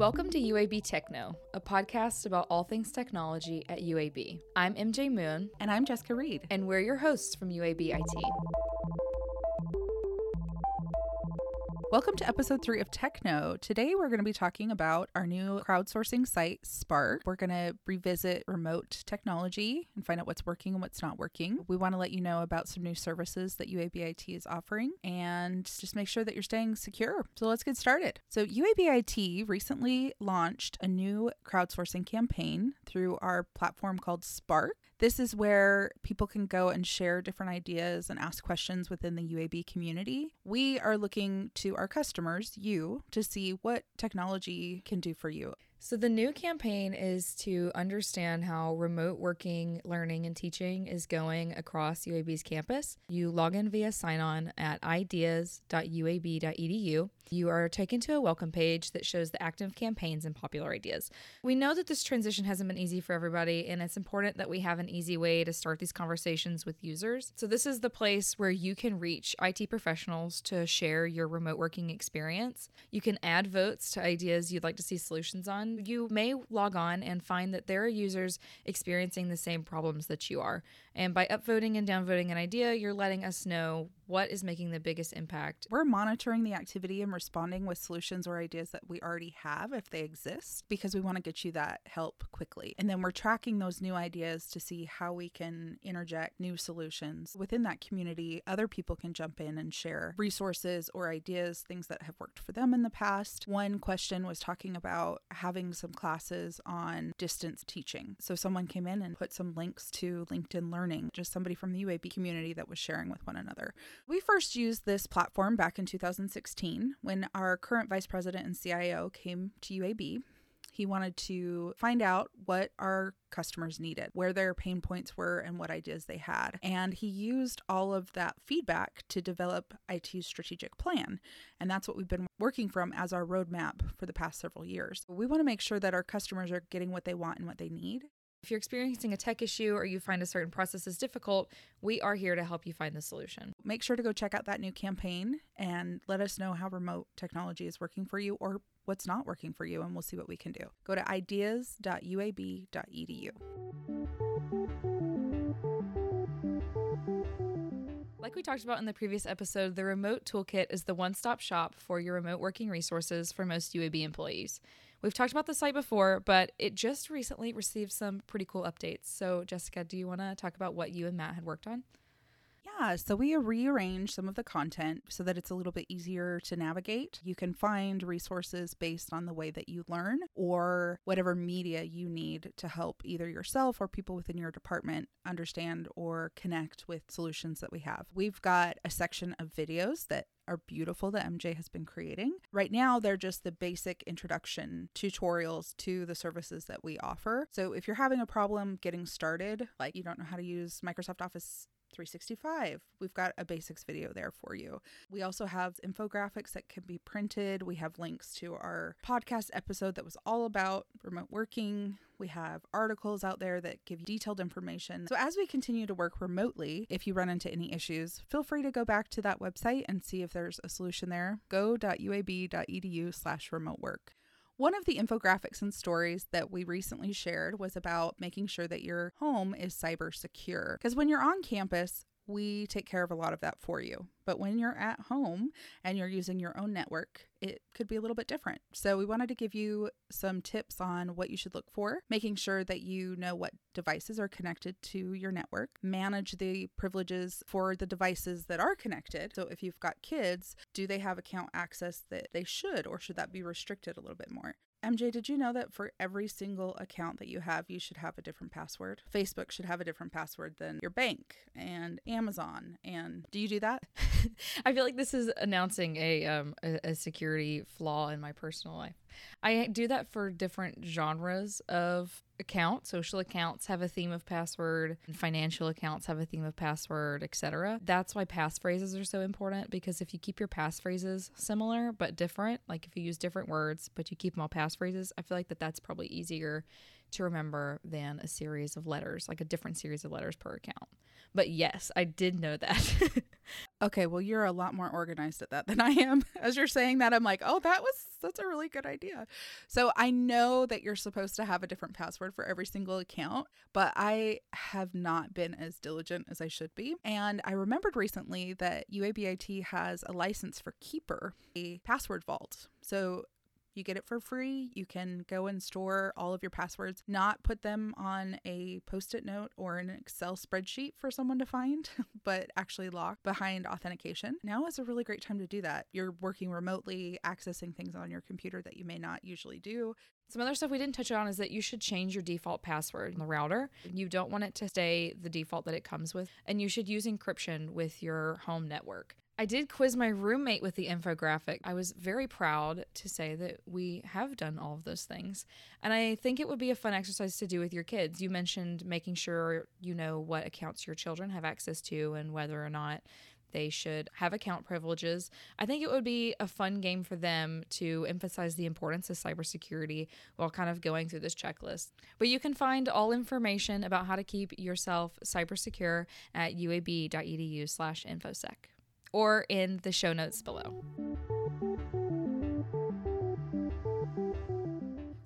Welcome to UAB Techno, a podcast about all things technology at UAB. I'm MJ Moon, And I'm Jessica Reed. and we're your hosts from UAB IT. Welcome to episode three of Techno. Today we're going to be talking about our new crowdsourcing site, Spark. We're going to revisit remote technology and find out what's working and what's not working. We want to let you know about some new services that UAB is offering and just make sure that you're staying secure. So let's get started. So, UAB IT recently launched a new crowdsourcing campaign through our platform called Spark. This is where people can go and share different ideas and ask questions within the UAB community. We are looking to our customers, you, to see what technology can do for you. So, the new campaign is to understand how remote working, learning, and teaching is going across UAB's campus. You log in via sign on at ideas.uab.edu. You are taken to a welcome page that shows the active campaigns and popular ideas. We know that this transition hasn't been easy for everybody, and it's important that we have an easy way to start these conversations with users. So, this is the place where you can reach IT professionals to share your remote working experience. You can add votes to ideas you'd like to see solutions on. Um, you may log on and find that there are users experiencing the same problems that you are. And by upvoting and downvoting an idea, you're letting us know what is making the biggest impact. We're monitoring the activity and responding with solutions or ideas that we already have if they exist because we want to get you that help quickly. And then we're tracking those new ideas to see how we can interject new solutions within that community. Other people can jump in and share resources or ideas, things that have worked for them in the past. One question was talking about having some classes on distance teaching. So someone came in and put some links to LinkedIn Learning, just somebody from the UAB community that was sharing with one another. We first used this platform back in 2016 when our current vice president and CIO came to UAB. He wanted to find out what our customers needed, where their pain points were, and what ideas they had. And he used all of that feedback to develop IT's strategic plan. And that's what we've been working from as our roadmap for the past several years. We want to make sure that our customers are getting what they want and what they need. If you're experiencing a tech issue or you find a certain process is difficult, we are here to help you find the solution. Make sure to go check out that new campaign and let us know how remote technology is working for you or what's not working for you, and we'll see what we can do. Go to ideas.uab.edu. Like we talked about in the previous episode, the Remote Toolkit is the one stop shop for your remote working resources for most UAB employees. We've talked about the site before, but it just recently received some pretty cool updates. So, Jessica, do you want to talk about what you and Matt had worked on? Yeah, so we rearranged some of the content so that it's a little bit easier to navigate. You can find resources based on the way that you learn or whatever media you need to help either yourself or people within your department understand or connect with solutions that we have. We've got a section of videos that are beautiful that MJ has been creating. Right now, they're just the basic introduction tutorials to the services that we offer. So if you're having a problem getting started, like you don't know how to use Microsoft Office 365. We've got a basics video there for you. We also have infographics that can be printed. We have links to our podcast episode that was all about remote working. We have articles out there that give you detailed information. So as we continue to work remotely, if you run into any issues, feel free to go back to that website and see if there's a solution there. go.uab.edu slash remote work. One of the infographics and stories that we recently shared was about making sure that your home is cyber secure. Because when you're on campus, we take care of a lot of that for you. But when you're at home and you're using your own network, it could be a little bit different. So, we wanted to give you some tips on what you should look for, making sure that you know what devices are connected to your network, manage the privileges for the devices that are connected. So, if you've got kids, do they have account access that they should, or should that be restricted a little bit more? MJ, did you know that for every single account that you have, you should have a different password? Facebook should have a different password than your bank and Amazon. And do you do that? I feel like this is announcing a um a, a security flaw in my personal life. I do that for different genres of account. Social accounts have a theme of password, financial accounts have a theme of password, etc. That's why passphrases are so important because if you keep your passphrases similar but different, like if you use different words but you keep them all passphrases, I feel like that that's probably easier to remember than a series of letters, like a different series of letters per account. But yes, I did know that. Okay, well, you're a lot more organized at that than I am. As you're saying that, I'm like, oh, that was that's a really good idea. So I know that you're supposed to have a different password for every single account, but I have not been as diligent as I should be. And I remembered recently that UABIT has a license for Keeper, a password vault. So you get it for free. You can go and store all of your passwords, not put them on a post it note or an Excel spreadsheet for someone to find, but actually lock behind authentication. Now is a really great time to do that. You're working remotely, accessing things on your computer that you may not usually do. Some other stuff we didn't touch on is that you should change your default password on the router. You don't want it to stay the default that it comes with, and you should use encryption with your home network. I did quiz my roommate with the infographic. I was very proud to say that we have done all of those things. And I think it would be a fun exercise to do with your kids. You mentioned making sure you know what accounts your children have access to and whether or not they should have account privileges. I think it would be a fun game for them to emphasize the importance of cybersecurity while kind of going through this checklist. But you can find all information about how to keep yourself cyber secure at uab.edu/infosec or in the show notes below.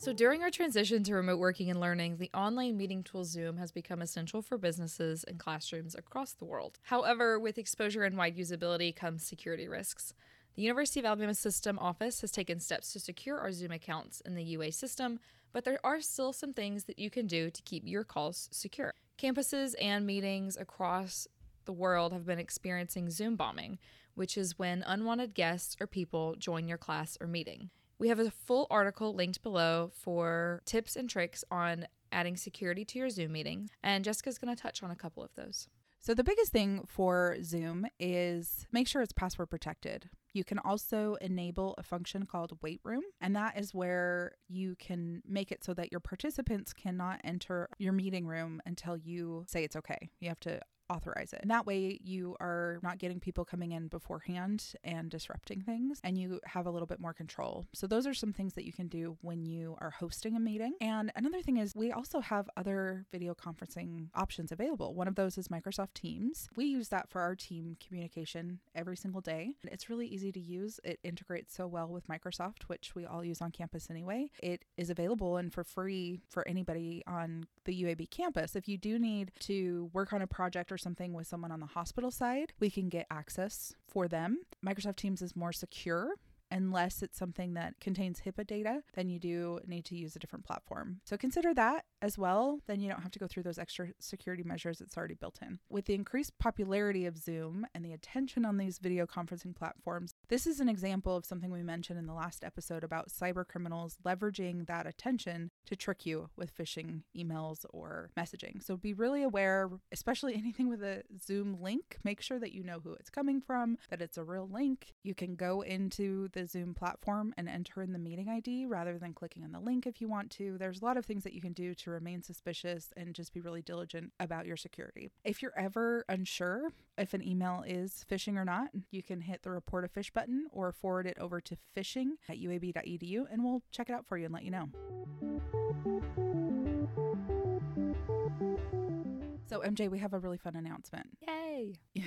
So, during our transition to remote working and learning, the online meeting tool Zoom has become essential for businesses and classrooms across the world. However, with exposure and wide usability comes security risks. The University of Alabama System Office has taken steps to secure our Zoom accounts in the UA system, but there are still some things that you can do to keep your calls secure. Campuses and meetings across the world have been experiencing Zoom bombing, which is when unwanted guests or people join your class or meeting. We have a full article linked below for tips and tricks on adding security to your Zoom meeting, and Jessica's going to touch on a couple of those. So, the biggest thing for Zoom is make sure it's password protected. You can also enable a function called Wait Room, and that is where you can make it so that your participants cannot enter your meeting room until you say it's okay. You have to authorize it. And that way you are not getting people coming in beforehand and disrupting things and you have a little bit more control. So those are some things that you can do when you are hosting a meeting. And another thing is we also have other video conferencing options available. One of those is Microsoft Teams. We use that for our team communication every single day. It's really easy to use. It integrates so well with Microsoft, which we all use on campus anyway. It is available and for free for anybody on the UAB campus. If you do need to work on a project or something with someone on the hospital side, we can get access for them. Microsoft Teams is more secure unless it's something that contains HIPAA data, then you do need to use a different platform. So consider that as well. Then you don't have to go through those extra security measures, it's already built in. With the increased popularity of Zoom and the attention on these video conferencing platforms, this is an example of something we mentioned in the last episode about cyber criminals leveraging that attention to trick you with phishing emails or messaging. So be really aware, especially anything with a Zoom link. Make sure that you know who it's coming from, that it's a real link. You can go into the Zoom platform and enter in the meeting ID rather than clicking on the link if you want to. There's a lot of things that you can do to remain suspicious and just be really diligent about your security. If you're ever unsure if an email is phishing or not, you can hit the report a phish button or forward it over to phishing at uab.edu and we'll check it out for you and let you know. So, MJ, we have a really fun announcement. Yay!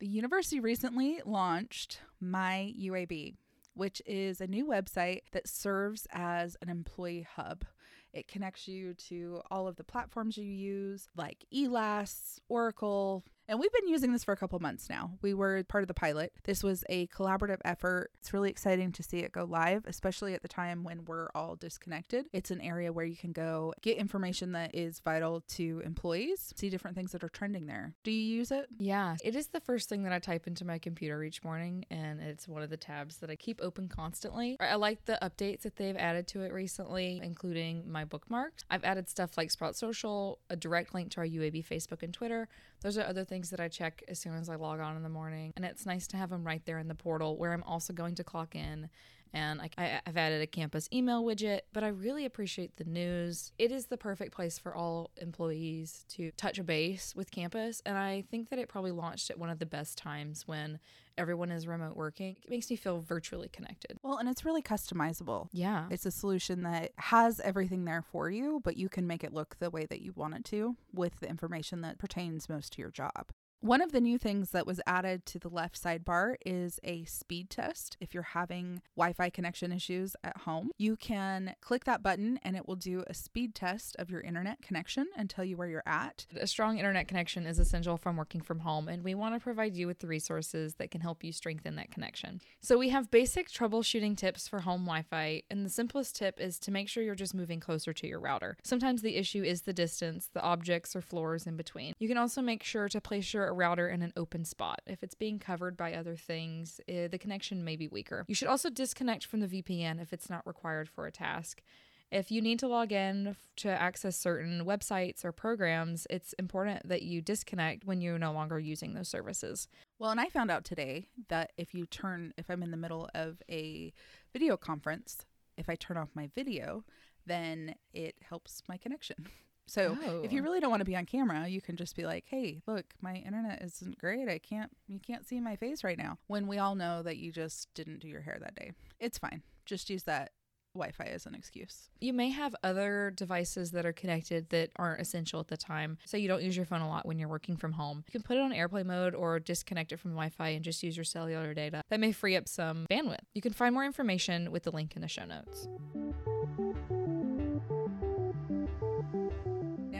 the university recently launched My UAB, which is a new website that serves as an employee hub. It connects you to all of the platforms you use, like ELAS, Oracle, and we've been using this for a couple months now. We were part of the pilot. This was a collaborative effort. It's really exciting to see it go live, especially at the time when we're all disconnected. It's an area where you can go get information that is vital to employees, see different things that are trending there. Do you use it? Yeah, it is the first thing that I type into my computer each morning, and it's one of the tabs that I keep open constantly. I like the updates that they've added to it recently, including my bookmarks. I've added stuff like Sprout Social, a direct link to our UAB Facebook and Twitter. Those are other things that I check as soon as I log on in the morning. And it's nice to have them right there in the portal where I'm also going to clock in and I, I've added a campus email widget, but I really appreciate the news. It is the perfect place for all employees to touch a base with campus, and I think that it probably launched at one of the best times when everyone is remote working. It makes me feel virtually connected. Well, and it's really customizable. Yeah. It's a solution that has everything there for you, but you can make it look the way that you want it to with the information that pertains most to your job. One of the new things that was added to the left sidebar is a speed test. If you're having Wi Fi connection issues at home, you can click that button and it will do a speed test of your internet connection and tell you where you're at. A strong internet connection is essential from working from home, and we want to provide you with the resources that can help you strengthen that connection. So, we have basic troubleshooting tips for home Wi Fi, and the simplest tip is to make sure you're just moving closer to your router. Sometimes the issue is the distance, the objects or floors in between. You can also make sure to place your a router in an open spot. If it's being covered by other things, eh, the connection may be weaker. You should also disconnect from the VPN if it's not required for a task. If you need to log in to access certain websites or programs, it's important that you disconnect when you're no longer using those services. Well, and I found out today that if you turn, if I'm in the middle of a video conference, if I turn off my video, then it helps my connection. So oh. if you oh. really don't want to be on camera, you can just be like, "Hey, look, my internet isn't great. I can't you can't see my face right now." When we all know that you just didn't do your hair that day. It's fine. Just use that Wi-Fi as an excuse. You may have other devices that are connected that aren't essential at the time. So you don't use your phone a lot when you're working from home. You can put it on airplane mode or disconnect it from Wi-Fi and just use your cellular data. That may free up some bandwidth. You can find more information with the link in the show notes.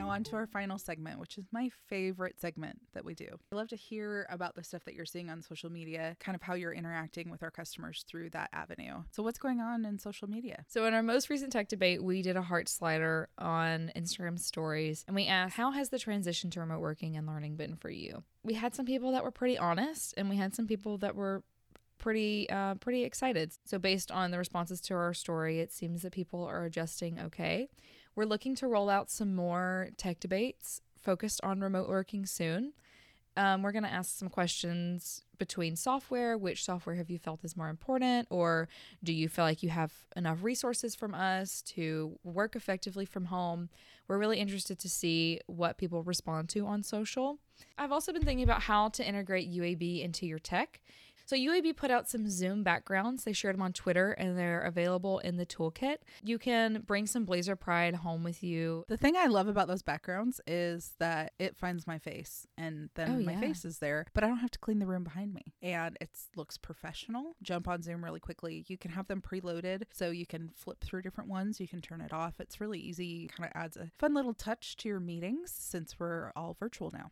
On to our final segment, which is my favorite segment that we do. I love to hear about the stuff that you're seeing on social media, kind of how you're interacting with our customers through that avenue. So, what's going on in social media? So, in our most recent tech debate, we did a heart slider on Instagram stories and we asked, How has the transition to remote working and learning been for you? We had some people that were pretty honest and we had some people that were pretty uh, pretty excited. So based on the responses to our story, it seems that people are adjusting okay. We're looking to roll out some more tech debates focused on remote working soon. Um, we're going to ask some questions between software. Which software have you felt is more important? Or do you feel like you have enough resources from us to work effectively from home? We're really interested to see what people respond to on social. I've also been thinking about how to integrate UAB into your tech. So UAB put out some Zoom backgrounds. They shared them on Twitter and they're available in the toolkit. You can bring some Blazer Pride home with you. The thing I love about those backgrounds is that it finds my face and then oh, my yeah. face is there, but I don't have to clean the room behind me. And it looks professional. Jump on Zoom really quickly. You can have them preloaded so you can flip through different ones. You can turn it off. It's really easy. Kind of adds a fun little touch to your meetings since we're all virtual now.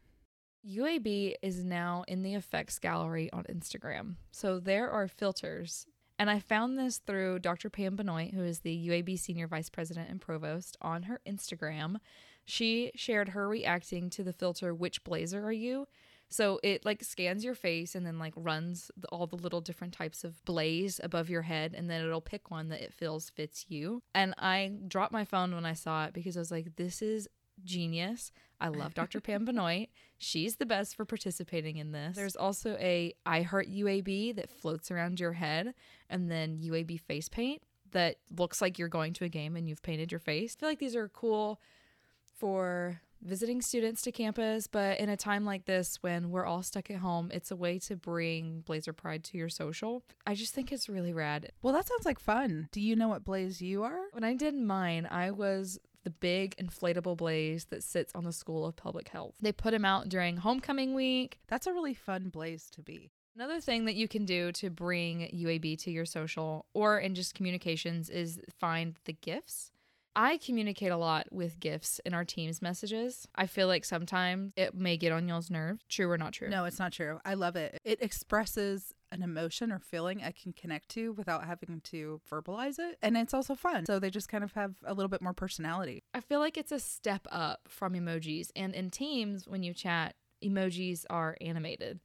UAB is now in the effects gallery on Instagram. So there are filters. And I found this through Dr. Pam Benoit, who is the UAB Senior Vice President and Provost, on her Instagram. She shared her reacting to the filter, Which Blazer Are You? So it like scans your face and then like runs all the little different types of blaze above your head and then it'll pick one that it feels fits you. And I dropped my phone when I saw it because I was like, this is genius. I love Dr. Pam Benoit. She's the best for participating in this. There's also a I Heart UAB that floats around your head, and then UAB face paint that looks like you're going to a game and you've painted your face. I feel like these are cool for visiting students to campus, but in a time like this when we're all stuck at home, it's a way to bring Blazer Pride to your social. I just think it's really rad. Well, that sounds like fun. Do you know what blaze you are? When I did mine, I was the big inflatable blaze that sits on the School of Public Health. They put him out during homecoming week. That's a really fun blaze to be. Another thing that you can do to bring UAB to your social or in just communications is find the GIFs. I communicate a lot with GIFs in our Teams messages. I feel like sometimes it may get on y'all's nerves. True or not true? No, it's not true. I love it. It expresses an emotion or feeling I can connect to without having to verbalize it. And it's also fun. So they just kind of have a little bit more personality. I feel like it's a step up from emojis. And in Teams, when you chat, emojis are animated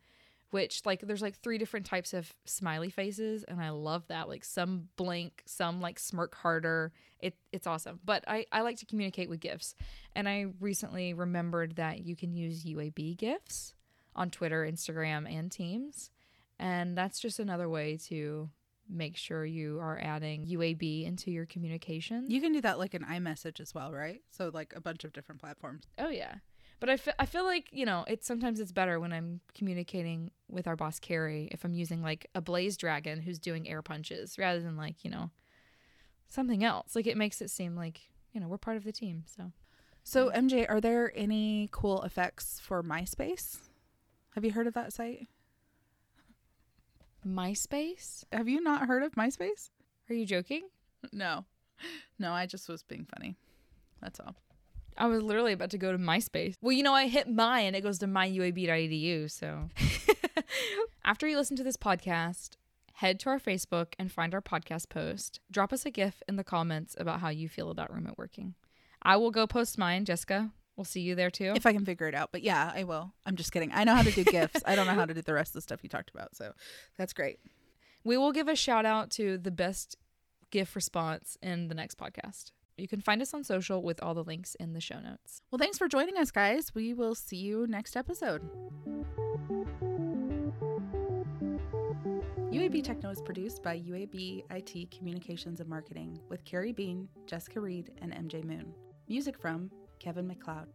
which like there's like three different types of smiley faces and i love that like some blink some like smirk harder it, it's awesome but I, I like to communicate with gifs and i recently remembered that you can use uab gifs on twitter instagram and teams and that's just another way to make sure you are adding UAB into your communication. You can do that like an iMessage as well, right? So like a bunch of different platforms. oh yeah. But I feel, I feel like, you know, it's sometimes it's better when I'm communicating with our boss Carrie if I'm using like a blaze dragon who's doing air punches rather than like, you know, something else. Like it makes it seem like, you know, we're part of the team. So So MJ, are there any cool effects for MySpace? Have you heard of that site? MySpace? Have you not heard of MySpace? Are you joking? No. No, I just was being funny. That's all. I was literally about to go to MySpace. Well, you know, I hit my and it goes to myuab.edu. So after you listen to this podcast, head to our Facebook and find our podcast post. Drop us a GIF in the comments about how you feel about remote working. I will go post mine. Jessica, we'll see you there too. If I can figure it out. But yeah, I will. I'm just kidding. I know how to do GIFs. I don't know how to do the rest of the stuff you talked about. So that's great. we will give a shout out to the best GIF response in the next podcast. You can find us on social with all the links in the show notes. Well, thanks for joining us, guys. We will see you next episode. UAB Techno is produced by UAB IT Communications and Marketing with Carrie Bean, Jessica Reed, and MJ Moon. Music from Kevin MacLeod.